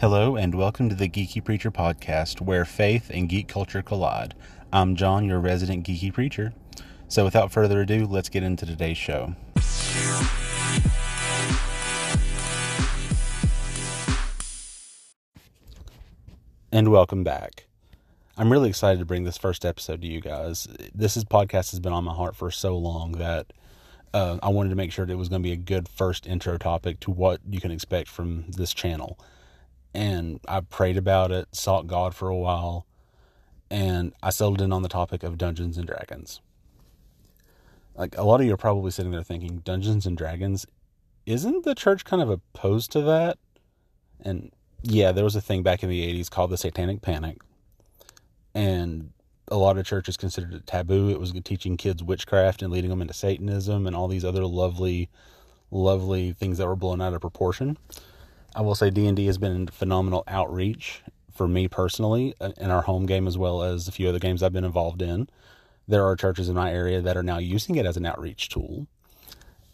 Hello, and welcome to the Geeky Preacher podcast, where faith and geek culture collide. I'm John, your resident geeky preacher. So, without further ado, let's get into today's show. And welcome back. I'm really excited to bring this first episode to you guys. This is podcast has been on my heart for so long that uh, I wanted to make sure that it was going to be a good first intro topic to what you can expect from this channel and I prayed about it, sought God for a while, and I settled in on the topic of Dungeons and Dragons. Like a lot of you are probably sitting there thinking, Dungeons and Dragons, isn't the church kind of opposed to that? And yeah, there was a thing back in the 80s called the Satanic Panic. And a lot of churches considered it taboo. It was teaching kids witchcraft and leading them into Satanism and all these other lovely, lovely things that were blown out of proportion. I will say D&D has been a phenomenal outreach for me personally uh, in our home game as well as a few other games I've been involved in. There are churches in my area that are now using it as an outreach tool.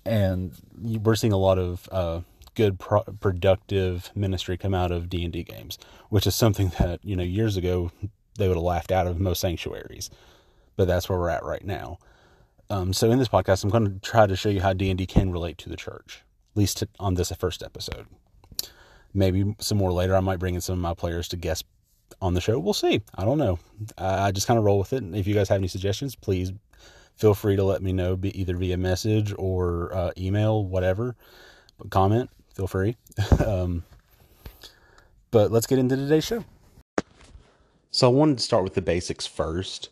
And we're seeing a lot of uh, good pro- productive ministry come out of D&D games, which is something that, you know, years ago they would have laughed out of most sanctuaries. But that's where we're at right now. Um, so in this podcast, I'm going to try to show you how D&D can relate to the church, at least on this first episode maybe some more later. I might bring in some of my players to guest on the show. We'll see. I don't know. I just kind of roll with it. If you guys have any suggestions, please feel free to let me know, be either via message or uh, email, whatever. But comment, feel free. um, but let's get into today's show. So I wanted to start with the basics first.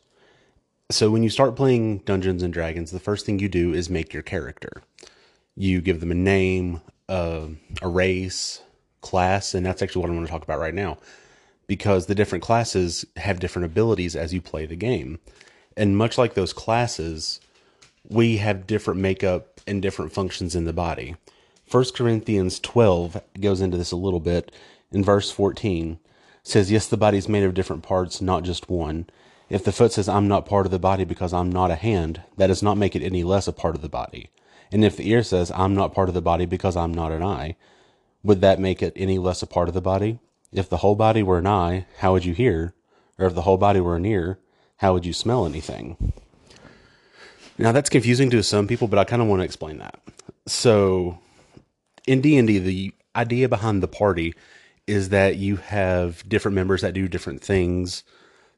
So when you start playing Dungeons and Dragons, the first thing you do is make your character. You give them a name, uh, a race, class, and that's actually what I want to talk about right now. Because the different classes have different abilities as you play the game. And much like those classes, we have different makeup and different functions in the body. 1 Corinthians 12 goes into this a little bit. In verse 14, says, Yes, the body is made of different parts, not just one. If the foot says, I'm not part of the body because I'm not a hand, that does not make it any less a part of the body. And if the ear says, I'm not part of the body because I'm not an eye, would that make it any less a part of the body? If the whole body were an eye, how would you hear? Or if the whole body were an ear, how would you smell anything? Now that's confusing to some people, but I kind of want to explain that. So in D&D, the idea behind the party is that you have different members that do different things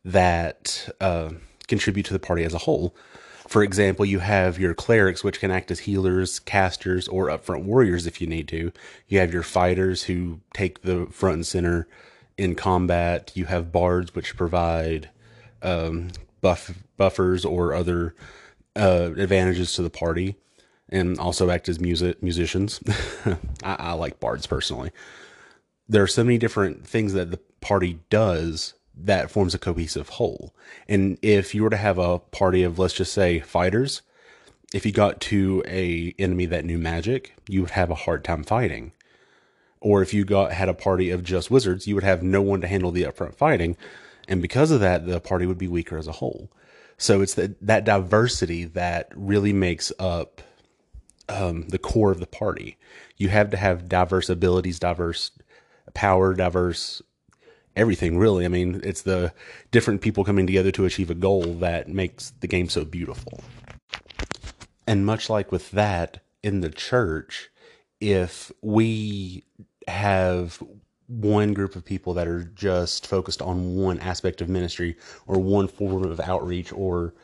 that uh, contribute to the party as a whole. For example, you have your clerics, which can act as healers, casters, or upfront warriors if you need to. You have your fighters who take the front and center in combat. You have bards, which provide um, buff buffers or other uh, advantages to the party, and also act as music musicians. I, I like bards personally. There are so many different things that the party does that forms a cohesive whole. And if you were to have a party of let's just say fighters, if you got to a enemy that knew magic, you would have a hard time fighting. Or if you got had a party of just wizards, you would have no one to handle the upfront fighting, and because of that, the party would be weaker as a whole. So it's that that diversity that really makes up um, the core of the party. You have to have diverse abilities, diverse power, diverse everything really. I mean, it's the different people coming together to achieve a goal that makes the game so beautiful. And much like with that in the church, if we have one group of people that are just focused on one aspect of ministry or one form of outreach or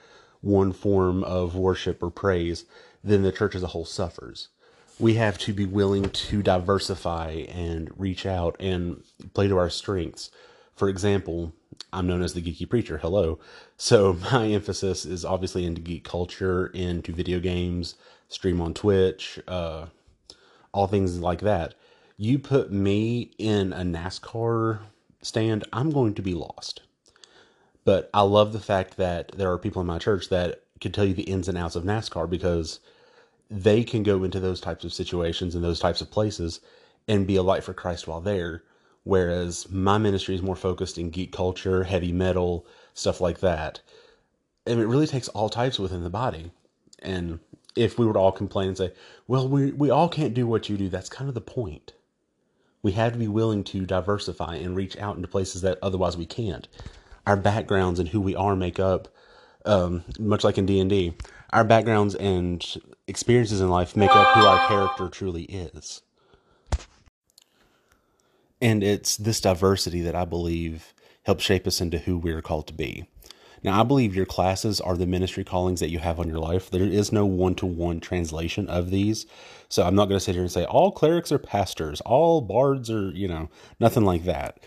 one form of worship or praise, then the church as a whole suffers. We have to be willing to diversify and reach out and play to our strengths. For example, I'm known as the geeky preacher. Hello. So my emphasis is obviously into geek culture, into video games, stream on Twitch, uh, all things like that. You put me in a NASCAR stand, I'm going to be lost. But I love the fact that there are people in my church that can tell you the ins and outs of NASCAR because they can go into those types of situations and those types of places and be a light for Christ while there. Whereas my ministry is more focused in geek culture, heavy metal, stuff like that. And it really takes all types within the body. And if we were to all complain and say, well, we, we all can't do what you do, that's kind of the point. We have to be willing to diversify and reach out into places that otherwise we can't. Our backgrounds and who we are make up, um, much like in D and D, our backgrounds and experiences in life make up who our character truly is. And it's this diversity that I believe helps shape us into who we're called to be. Now, I believe your classes are the ministry callings that you have on your life. There is no one to one translation of these. So I'm not going to sit here and say all clerics are pastors, all bards are, you know, nothing like that.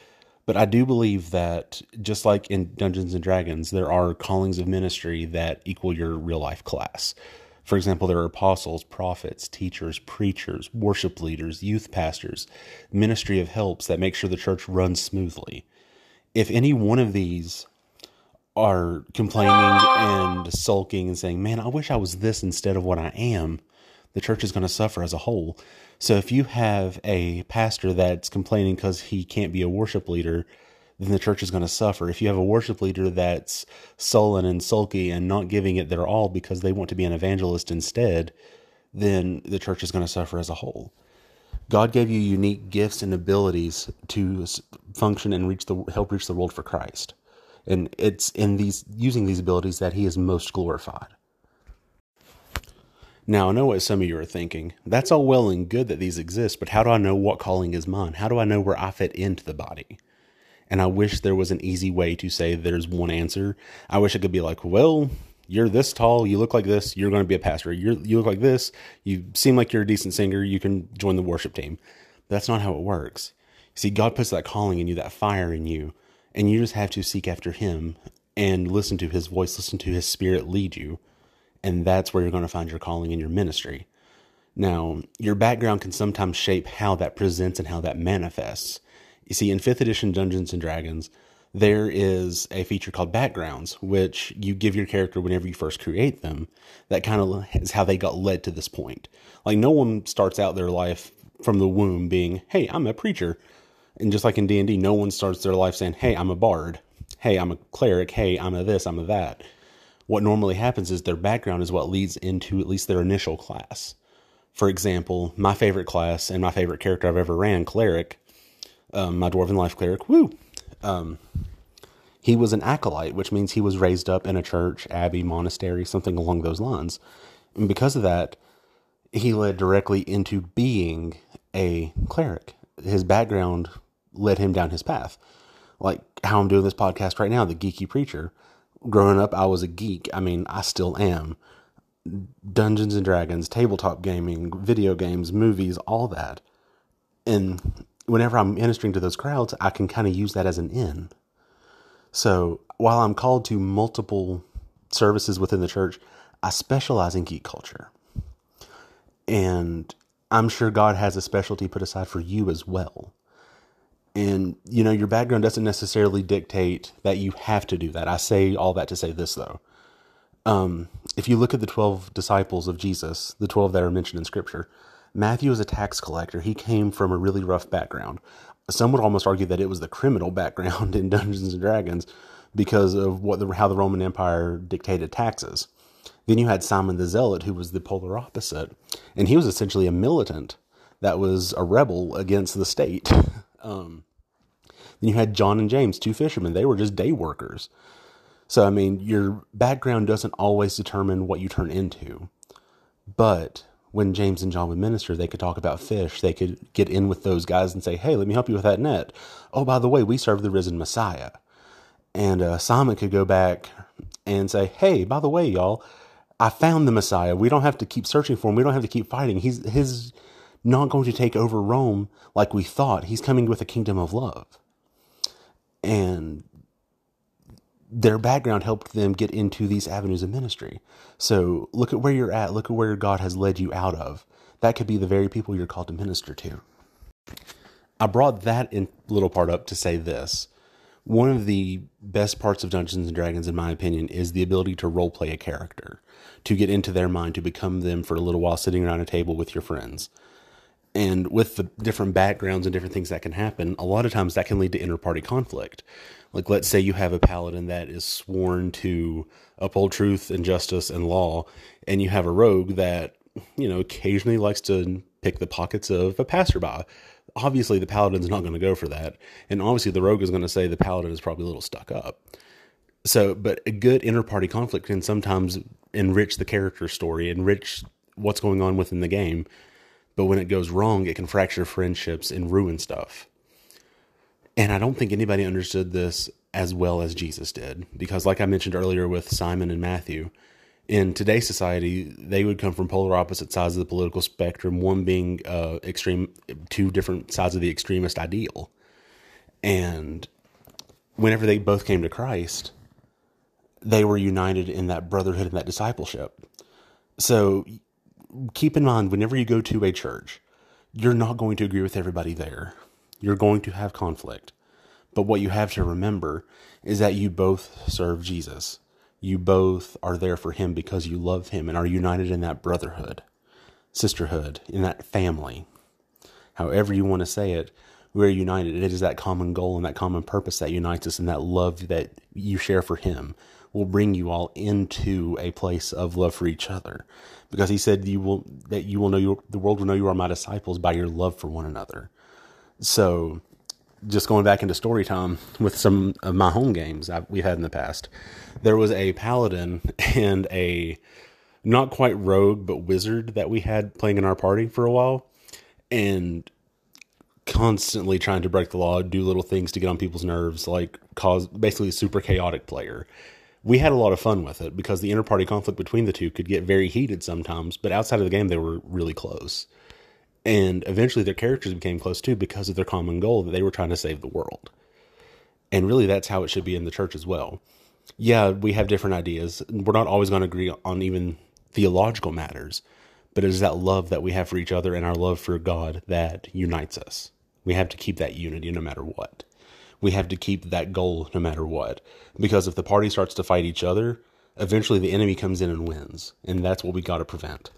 But I do believe that just like in Dungeons and Dragons, there are callings of ministry that equal your real life class. For example, there are apostles, prophets, teachers, preachers, worship leaders, youth pastors, ministry of helps that make sure the church runs smoothly. If any one of these are complaining and sulking and saying, Man, I wish I was this instead of what I am, the church is going to suffer as a whole. So if you have a pastor that's complaining because he can't be a worship leader, then the church is going to suffer. If you have a worship leader that's sullen and sulky and not giving it their all because they want to be an evangelist instead, then the church is going to suffer as a whole. God gave you unique gifts and abilities to function and reach the help reach the world for Christ. And it's in these using these abilities that he is most glorified. Now, I know what some of you are thinking. That's all well and good that these exist, but how do I know what calling is mine? How do I know where I fit into the body? And I wish there was an easy way to say there's one answer. I wish it could be like, well, you're this tall, you look like this, you're going to be a pastor. you you look like this, you seem like you're a decent singer, you can join the worship team. That's not how it works. See, God puts that calling in you, that fire in you, and you just have to seek after him and listen to his voice, listen to his spirit lead you. And that's where you're going to find your calling in your ministry. Now, your background can sometimes shape how that presents and how that manifests. You see, in 5th edition Dungeons and Dragons, there is a feature called backgrounds, which you give your character whenever you first create them. That kind of is how they got led to this point. Like, no one starts out their life from the womb being, hey, I'm a preacher. And just like in D&D, no one starts their life saying, "Hey, I'm a bard. Hey, I'm a cleric. Hey, I'm a this, I'm a that." What normally happens is their background is what leads into at least their initial class. For example, my favorite class and my favorite character I've ever ran, cleric, um, my dwarven life cleric, woo. Um, he was an acolyte, which means he was raised up in a church, abbey, monastery, something along those lines. And because of that, he led directly into being a cleric. His background led him down his path. Like how I'm doing this podcast right now, the geeky preacher. Growing up, I was a geek. I mean, I still am. Dungeons and Dragons, tabletop gaming, video games, movies, all that. And whenever I'm ministering to those crowds, I can kind of use that as an in. So while I'm called to multiple services within the church, I specialize in geek culture. And I'm sure God has a specialty put aside for you as well. And, you know, your background doesn't necessarily dictate that you have to do that. I say all that to say this, though. Um, if you look at the 12 disciples of Jesus, the 12 that are mentioned in Scripture, Matthew is a tax collector. He came from a really rough background. Some would almost argue that it was the criminal background in Dungeons and Dragons because of what the, how the Roman Empire dictated taxes. Then you had Simon the Zealot, who was the polar opposite, and he was essentially a militant that was a rebel against the state. Um, then you had John and James, two fishermen. They were just day workers. So, I mean, your background doesn't always determine what you turn into. But when James and John would minister, they could talk about fish. They could get in with those guys and say, hey, let me help you with that net. Oh, by the way, we serve the risen Messiah. And uh, Simon could go back and say, hey, by the way, y'all, I found the Messiah. We don't have to keep searching for him. We don't have to keep fighting. He's his not going to take over Rome like we thought. He's coming with a kingdom of love. And their background helped them get into these avenues of ministry. So look at where you're at. Look at where God has led you out of. That could be the very people you're called to minister to. I brought that in little part up to say this. One of the best parts of Dungeons and Dragons, in my opinion, is the ability to role play a character, to get into their mind, to become them for a little while sitting around a table with your friends. And with the different backgrounds and different things that can happen, a lot of times that can lead to inter party conflict. Like, let's say you have a paladin that is sworn to uphold truth and justice and law, and you have a rogue that, you know, occasionally likes to pick the pockets of a passerby. Obviously, the paladin's not going to go for that, and obviously, the rogue is going to say the paladin is probably a little stuck up. So, but a good inter-party conflict can sometimes enrich the character story, enrich what's going on within the game. But when it goes wrong, it can fracture friendships and ruin stuff. And I don't think anybody understood this as well as Jesus did, because, like I mentioned earlier with Simon and Matthew, in today's society, they would come from polar opposite sides of the political spectrum, one being uh, extreme, two different sides of the extremist ideal. And whenever they both came to Christ, they were united in that brotherhood and that discipleship. So keep in mind, whenever you go to a church, you're not going to agree with everybody there. You're going to have conflict. But what you have to remember is that you both serve Jesus you both are there for him because you love him and are united in that brotherhood, sisterhood, in that family. However, you want to say it, we're united. It is that common goal and that common purpose that unites us, and that love that you share for him will bring you all into a place of love for each other. Because he said you will that you will know you the world will know you are my disciples by your love for one another. So just going back into story time with some of my home games I've, we've had in the past, there was a paladin and a not quite rogue but wizard that we had playing in our party for a while, and constantly trying to break the law, do little things to get on people's nerves, like cause basically a super chaotic player. We had a lot of fun with it because the inter-party conflict between the two could get very heated sometimes, but outside of the game they were really close. And eventually their characters became close too because of their common goal that they were trying to save the world. And really, that's how it should be in the church as well. Yeah, we have different ideas. We're not always going to agree on even theological matters, but it is that love that we have for each other and our love for God that unites us. We have to keep that unity no matter what. We have to keep that goal no matter what. Because if the party starts to fight each other, eventually the enemy comes in and wins. And that's what we got to prevent.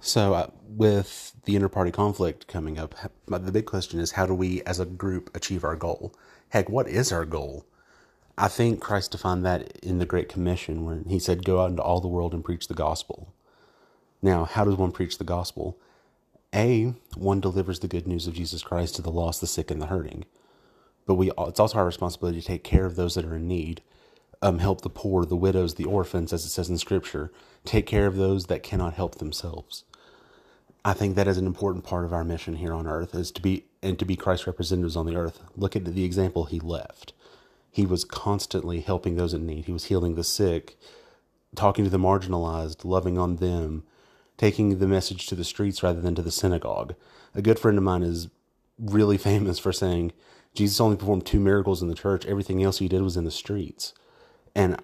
So, uh, with the inter-party conflict coming up, the big question is how do we as a group achieve our goal? Heck, what is our goal? I think Christ defined that in the Great Commission when he said, Go out into all the world and preach the gospel. Now, how does one preach the gospel? A, one delivers the good news of Jesus Christ to the lost, the sick, and the hurting. But we, it's also our responsibility to take care of those that are in need, um, help the poor, the widows, the orphans, as it says in Scripture, take care of those that cannot help themselves. I think that is an important part of our mission here on earth is to be and to be Christ's representatives on the earth. Look at the example he left. He was constantly helping those in need. He was healing the sick, talking to the marginalized, loving on them, taking the message to the streets rather than to the synagogue. A good friend of mine is really famous for saying Jesus only performed two miracles in the church. Everything else he did was in the streets. And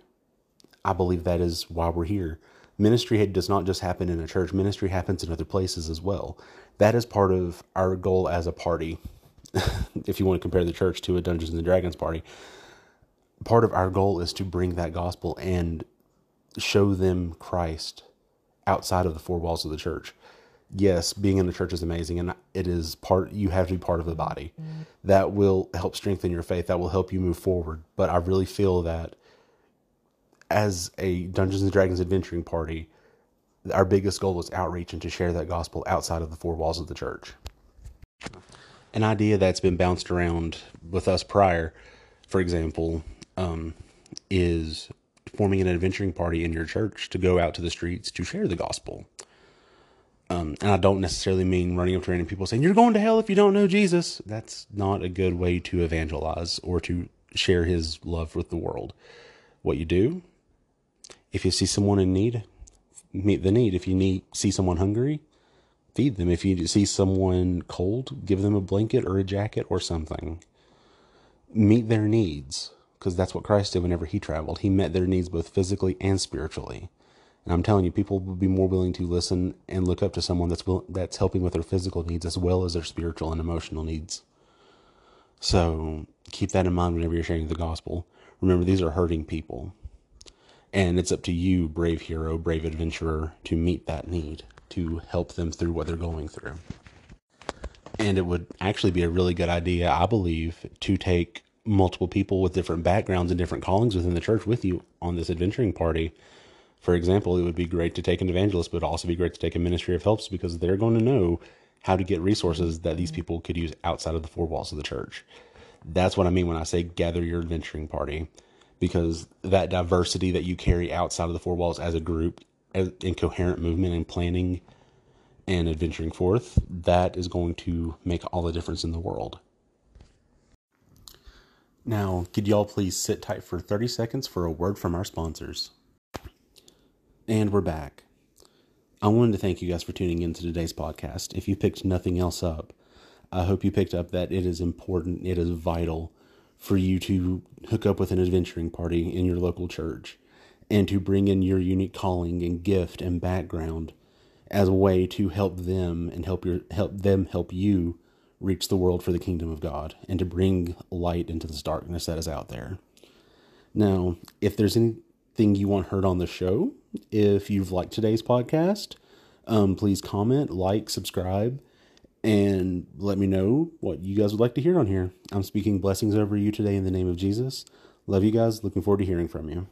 I believe that is why we're here ministry does not just happen in a church, ministry happens in other places as well. That is part of our goal as a party. if you want to compare the church to a Dungeons and Dragons party, part of our goal is to bring that gospel and show them Christ outside of the four walls of the church. Yes, being in the church is amazing and it is part you have to be part of the body. That will help strengthen your faith, that will help you move forward. But I really feel that as a Dungeons and Dragons adventuring party, our biggest goal is outreach and to share that gospel outside of the four walls of the church. An idea that's been bounced around with us prior, for example, um, is forming an adventuring party in your church to go out to the streets to share the gospel. Um, and I don't necessarily mean running up to random people saying, You're going to hell if you don't know Jesus. That's not a good way to evangelize or to share his love with the world. What you do if you see someone in need, meet the need. If you need see someone hungry, feed them. If you see someone cold, give them a blanket or a jacket or something. Meet their needs because that's what Christ did whenever he traveled. He met their needs both physically and spiritually. And I'm telling you, people will be more willing to listen and look up to someone that's will, that's helping with their physical needs as well as their spiritual and emotional needs. So keep that in mind whenever you're sharing the gospel. Remember, these are hurting people. And it's up to you, brave hero, brave adventurer, to meet that need, to help them through what they're going through. And it would actually be a really good idea, I believe, to take multiple people with different backgrounds and different callings within the church with you on this adventuring party. For example, it would be great to take an evangelist, but also be great to take a ministry of helps because they're going to know how to get resources that these people could use outside of the four walls of the church. That's what I mean when I say gather your adventuring party, because that diversity that you carry outside of the four walls as a group, in coherent movement and planning and adventuring forth, that is going to make all the difference in the world. Now, could y'all please sit tight for 30 seconds for a word from our sponsors? And we're back. I wanted to thank you guys for tuning in to today's podcast. If you picked nothing else up, I hope you picked up that it is important, it is vital for you to hook up with an adventuring party in your local church and to bring in your unique calling and gift and background as a way to help them and help your help them help you reach the world for the kingdom of God and to bring light into this darkness that is out there. Now, if there's anything you want heard on the show, if you've liked today's podcast, um, please comment, like, subscribe, and let me know what you guys would like to hear on here. I'm speaking blessings over you today in the name of Jesus. Love you guys. Looking forward to hearing from you.